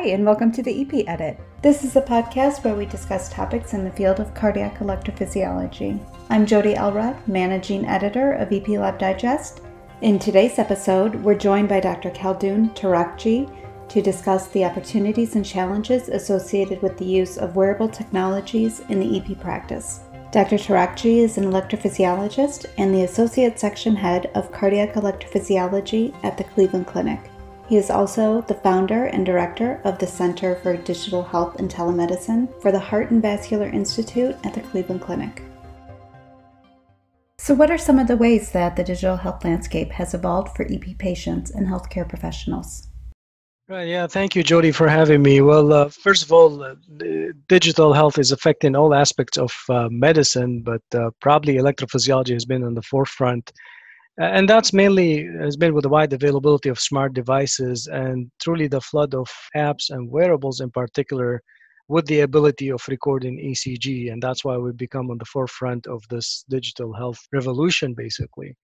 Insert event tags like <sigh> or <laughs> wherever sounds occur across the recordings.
Hi, and welcome to the EP Edit. This is a podcast where we discuss topics in the field of cardiac electrophysiology. I'm Jodie Elrod, managing editor of EP Lab Digest. In today's episode, we're joined by Dr. Khaldoun Tarakji to discuss the opportunities and challenges associated with the use of wearable technologies in the EP practice. Dr. Tarakji is an electrophysiologist and the Associate Section Head of Cardiac Electrophysiology at the Cleveland Clinic. He is also the founder and director of the Center for Digital Health and Telemedicine for the Heart and Vascular Institute at the Cleveland Clinic. So, what are some of the ways that the digital health landscape has evolved for EP patients and healthcare professionals? Right, yeah, thank you, Jodie, for having me. Well, uh, first of all, uh, digital health is affecting all aspects of uh, medicine, but uh, probably electrophysiology has been on the forefront. And that's mainly uh, has been with the wide availability of smart devices and truly the flood of apps and wearables in particular with the ability of recording ECG. And that's why we've become on the forefront of this digital health revolution, basically.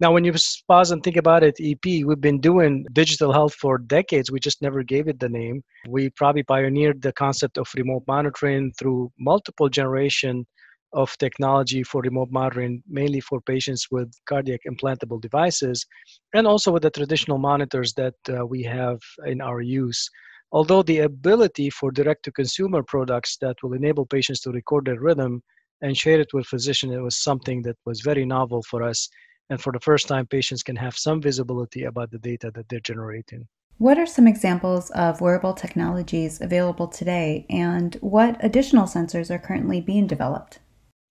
Now, when you pause and think about it, EP, we've been doing digital health for decades. We just never gave it the name. We probably pioneered the concept of remote monitoring through multiple generation of technology for remote monitoring, mainly for patients with cardiac implantable devices, and also with the traditional monitors that uh, we have in our use. Although the ability for direct to consumer products that will enable patients to record their rhythm and share it with physician, it was something that was very novel for us and for the first time, patients can have some visibility about the data that they're generating. What are some examples of wearable technologies available today, and what additional sensors are currently being developed?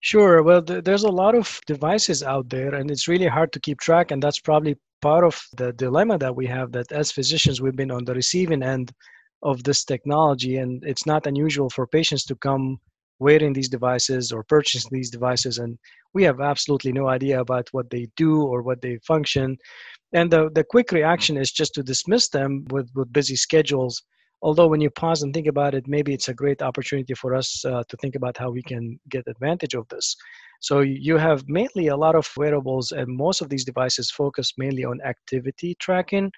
Sure. Well, th- there's a lot of devices out there, and it's really hard to keep track. And that's probably part of the dilemma that we have that as physicians, we've been on the receiving end of this technology, and it's not unusual for patients to come wearing these devices or purchasing these devices and we have absolutely no idea about what they do or what they function and the, the quick reaction is just to dismiss them with, with busy schedules although when you pause and think about it maybe it's a great opportunity for us uh, to think about how we can get advantage of this so you have mainly a lot of wearables, and most of these devices focus mainly on activity tracking.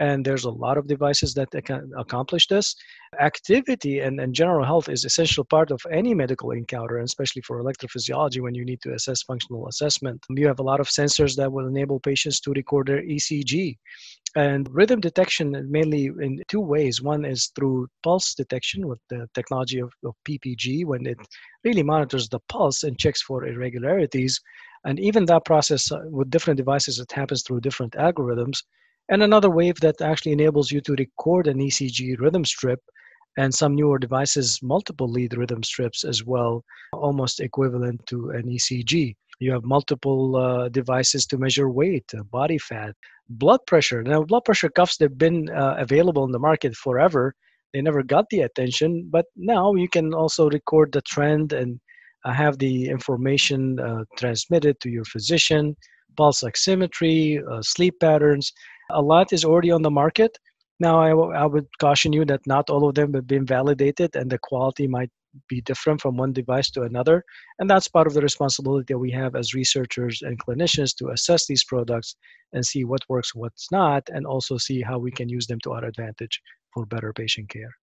And there's a lot of devices that can accomplish this. Activity and, and general health is essential part of any medical encounter, and especially for electrophysiology when you need to assess functional assessment. You have a lot of sensors that will enable patients to record their ECG. And rhythm detection mainly in two ways. One is through pulse detection with the technology of, of PPG, when it really monitors the pulse and checks for irregularities. And even that process uh, with different devices, it happens through different algorithms. And another wave that actually enables you to record an ECG rhythm strip and some newer devices, multiple lead rhythm strips as well, almost equivalent to an ECG. You have multiple uh, devices to measure weight, uh, body fat, blood pressure. Now, blood pressure cuffs, they've been uh, available in the market forever. They never got the attention, but now you can also record the trend and have the information uh, transmitted to your physician, pulse oximetry, uh, sleep patterns. A lot is already on the market. Now, I, w- I would caution you that not all of them have been validated and the quality might be different from one device to another. And that's part of the responsibility that we have as researchers and clinicians to assess these products and see what works, what's not, and also see how we can use them to our advantage for better patient care.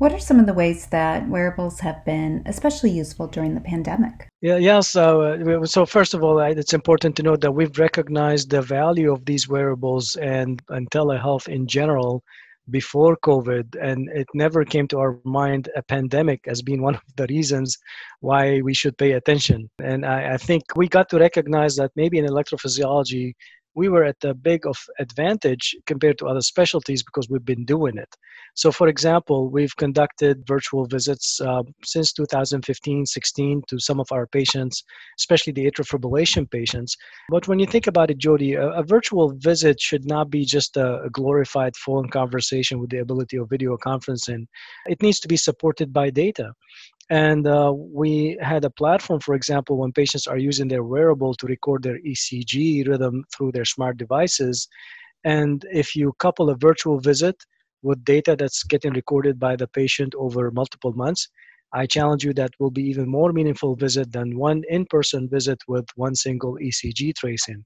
What are some of the ways that wearables have been especially useful during the pandemic? Yeah, yeah. So, uh, so first of all, it's important to note that we've recognized the value of these wearables and, and telehealth in general before COVID, and it never came to our mind a pandemic as being one <laughs> of the reasons why we should pay attention. And I, I think we got to recognize that maybe in electrophysiology, we were at a big of advantage compared to other specialties because we've been doing it. So, for example, we've conducted virtual visits uh, since 2015 16 to some of our patients, especially the atrial fibrillation patients. But when you think about it, Jodie, a, a virtual visit should not be just a, a, glorified phone conversation with the ability of video conferencing. It needs to be supported by data. And uh, we had a platform, for example, when patients are using their wearable to record their ECG rhythm through their smart devices. And if you couple a virtual visit with data that's getting recorded by the patient over multiple months, I challenge you that will be even more meaningful visit than one in-person visit with one single ECG tracing.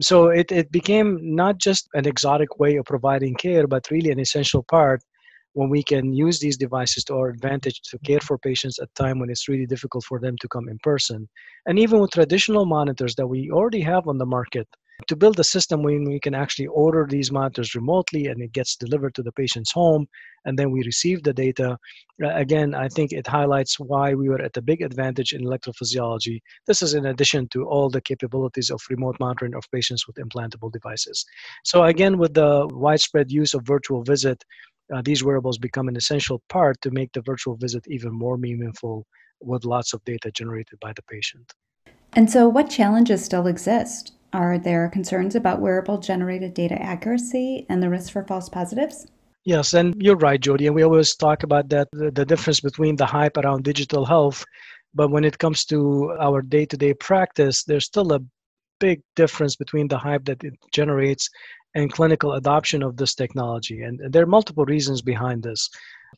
So it, it became not just an exotic way of providing care, but really an essential part when we can use these devices to our advantage to care for patients at time when it's really difficult for them to come in person. And even with traditional monitors that we already have on the market, to build a system when we can actually order these monitors remotely and it gets delivered to the patient's home and then we receive the data again i think it highlights why we were at a big advantage in electrophysiology this is in addition to all the capabilities of remote monitoring of patients with implantable devices so again with the widespread use of virtual visit uh, these wearables become an essential part to make the virtual visit even more meaningful with lots of data generated by the patient. And so, what challenges still exist? Are there concerns about wearable generated data accuracy and the risk for false positives? Yes, and you're right, Jodie. And we always talk about that the, the difference between the hype around digital health. But when it comes to our day to day practice, there's still a big difference between the hype that it generates and clinical adoption of this technology. And, there are multiple reasons behind this.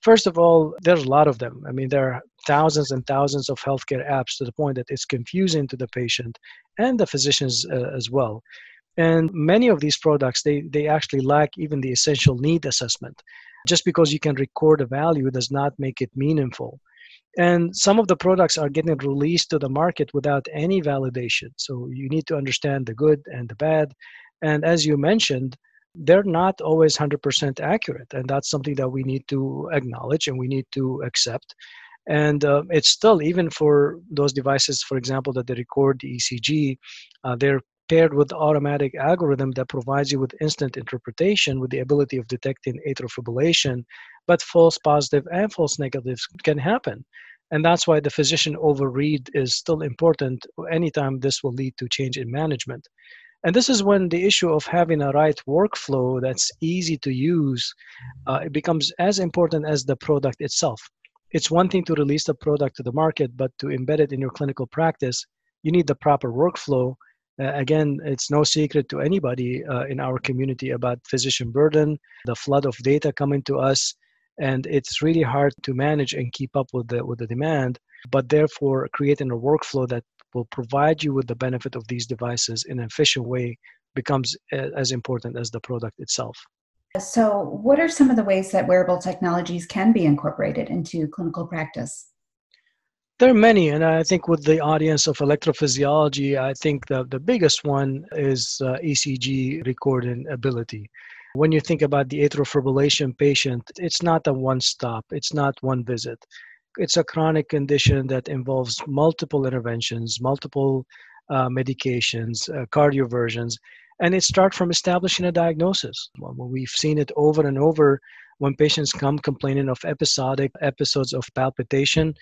First of all, there's a lot of them. I mean, there are thousands and thousands of healthcare apps to the point that it's confusing to the patient and the physicians uh, as well. And many of these products, they, they actually lack even the essential need assessment. Just because you can record a value does not make it meaningful. And some of the products are getting released to the market without any validation. So you need to understand the good and the bad and as you mentioned, they're not always 100% accurate. And that's something that we need to acknowledge and we need to accept. And uh, it's still, even for those devices, for example, that they record the ECG, uh, they're paired with automatic algorithm that provides you with instant interpretation with the ability of detecting atrial fibrillation, but false positive and false negatives can happen. And that's why the physician overread is still important anytime this will lead to change in management. And this is when the issue of having a right workflow that's easy to use, uh, it becomes as important as the product itself. It's one thing to release the product to the market, but to embed it in your clinical practice, you need the proper workflow. Uh, again, it's no secret to anybody uh, in our community about physician burden, the flood of data coming to us, and it's really hard to manage and keep up with the with the demand. But therefore, creating a workflow that will provide you with the benefit of these devices in an efficient way becomes as important as the product itself. So, what are some of the ways that wearable technologies can be incorporated into clinical practice? There are many, and I think with the audience of electrophysiology, I think the, the biggest one is uh, ECG recording ability. When you think about the atrial fibrillation patient, it's not a one stop, it's not one visit it's a chronic condition that involves multiple interventions, multiple uh, medications, uh, cardioversions, and it starts from establishing a diagnosis. Well, we've seen it over and over when patients come complaining of episodic episodes of palpitation,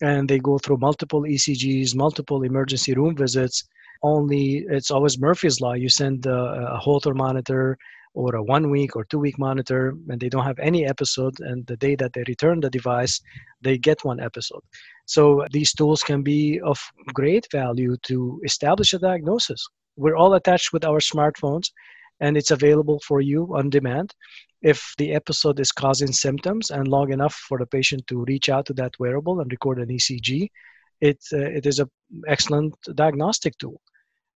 and they go through multiple ECGs, multiple emergency room visits. Only it's always Murphy's law. You send a, a Holter monitor or a one week or two week monitor and they don't have any episode and the day that they return the device they get one episode. So these tools can be of great value to establish a diagnosis. We're all attached with our smartphones and it's available for you on demand. If the episode is causing symptoms and long enough for the patient to reach out to that wearable and record an ecg it, uh, it is an excellent diagnostic tool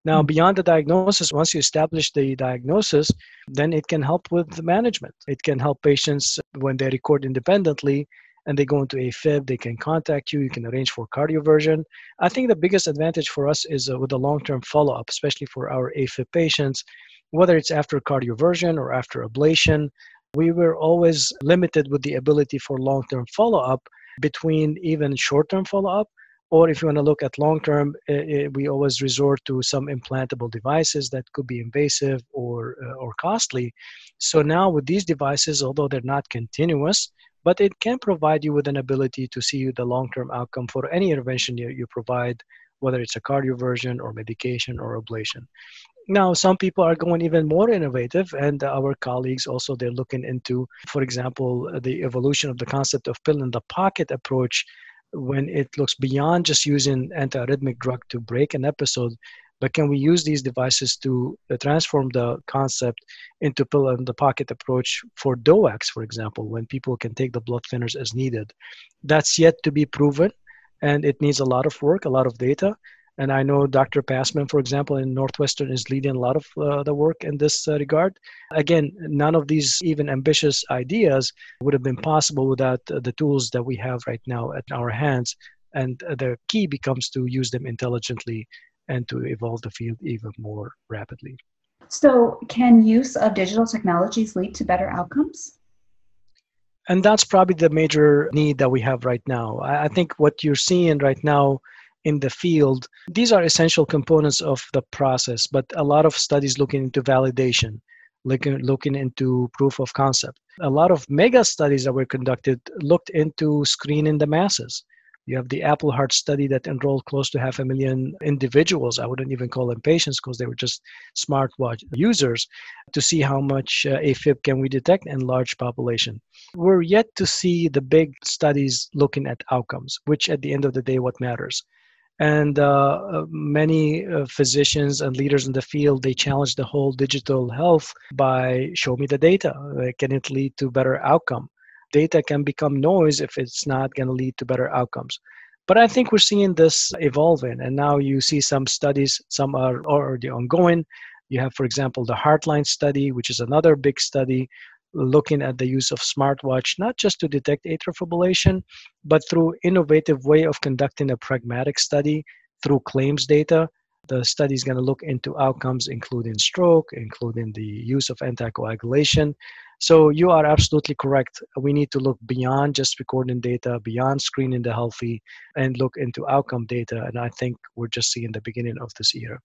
now, beyond the diagnosis, once you establish the diagnosis, then it can help with the management. It can help patients when they record independently and they go into AFib, they can contact you, you can arrange for cardioversion. I think the biggest advantage for us is uh, with the long term follow up, especially for our AFib patients, whether it's after cardioversion or after ablation. We were always limited with the ability for long term follow up between even short term follow up or if you want to look at long term, we always resort to some implantable devices that could be invasive or, uh, or costly. So now with these devices, although they're not continuous, but it can provide you with an ability to see the long term outcome for any intervention you, you provide, whether it's a cardioversion or medication or ablation. Now, some people are going even more innovative, and our colleagues also they're looking into, for example, the evolution of the concept of pill in the pocket approach when it looks beyond just using antiarrhythmic drug to break an episode but can we use these devices to uh, transform the concept into pill in the pocket approach for DOACs, for example, when people can take the blood thinners as needed? That's yet to be proven, and it needs a lot of work, a lot of data. And I know Dr. Passman, for example, in Northwestern is leading a lot of uh, the work in this uh, regard. Again, none of these even ambitious ideas would have been possible without uh, the tools that we have right now at our hands. And the key becomes to use them intelligently and to evolve the field even more rapidly. So, can use of digital technologies lead to better outcomes? And that's probably the major need that we have right now. I think what you're seeing right now in the field, these are essential components of the process, but a lot of studies looking into validation, looking, looking into proof of concept. A lot of mega studies that were conducted looked into screening the masses. You have the Apple Heart study that enrolled close to half a million individuals. I wouldn't even call them patients because they were just smartwatch users to see how much uh, AFib can we detect in large population. We're yet to see the big studies looking at outcomes, which at the end of the day, what matters. And uh, uh many uh, physicians and leaders in the field they challenge the whole digital health by show me the data. Can it lead to better outcome? data can become noise if it's not going to lead to better outcomes. But I think we're seeing this evolving, and now you see some studies, some are already ongoing. You have, for example, the Heartline study, which is another big study looking at the use of smartwatch not just to detect atrial fibrillation but through innovative way of conducting a pragmatic study through claims data the study is going to look into outcomes including stroke including the use of anticoagulation so you are absolutely correct. We need to look beyond just recording data, beyond screening the healthy, and look into outcome data. And I think we're just seeing the beginning of this era.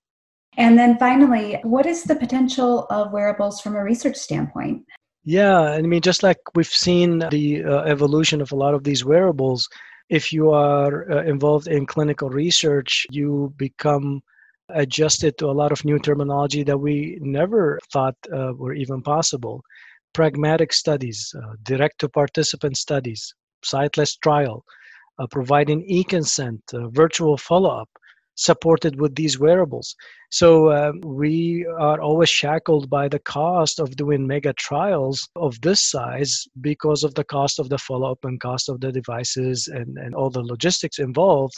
And then finally, what is the potential of wearables from a research standpoint? Yeah, I mean, just like we've seen the uh, evolution of a lot of these wearables, if you are uh, involved in clinical research, you become adjusted to a lot of new terminology that we never thought uh, were even possible. Pragmatic studies, uh, direct to participant studies, siteless trial, uh, providing e consent, uh, virtual follow up, supported with these wearables. So um, we are always shackled by the cost of doing mega trials of this size because of the cost of the follow up and cost of the devices and, and all the logistics involved.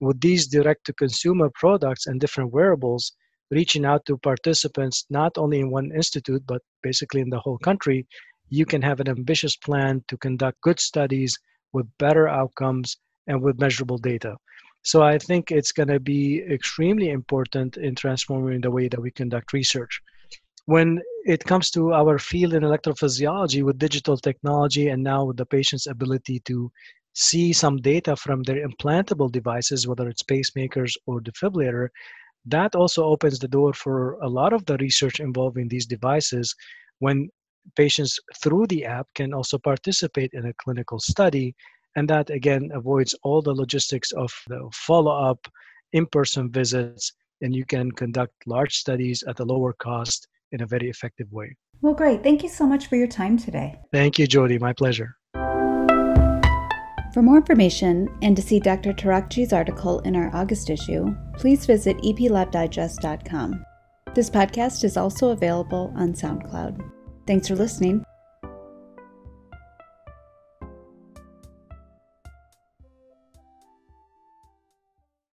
With these direct to consumer products and different wearables, reaching out to participants not only in one institute but basically in the whole country you can have an ambitious plan to conduct good studies with better outcomes and with measurable data so i think it's going to be extremely important in transforming the way that we conduct research. When it comes to our field in electrophysiology with digital technology and now with the patient's ability to see some data from their implantable devices whether it's pacemakers or defibrillator that also opens the door for a lot of the research involving these devices when patients through the app can also participate in a clinical study and that again avoids all the logistics of the follow-up in-person visits and you can conduct large studies at a lower cost in a very effective way well great thank you so much for your time today thank you jodie my pleasure for more information and to see Dr. Tarakji's article in our August issue, please visit eplabdigest.com. This podcast is also available on SoundCloud. Thanks for listening.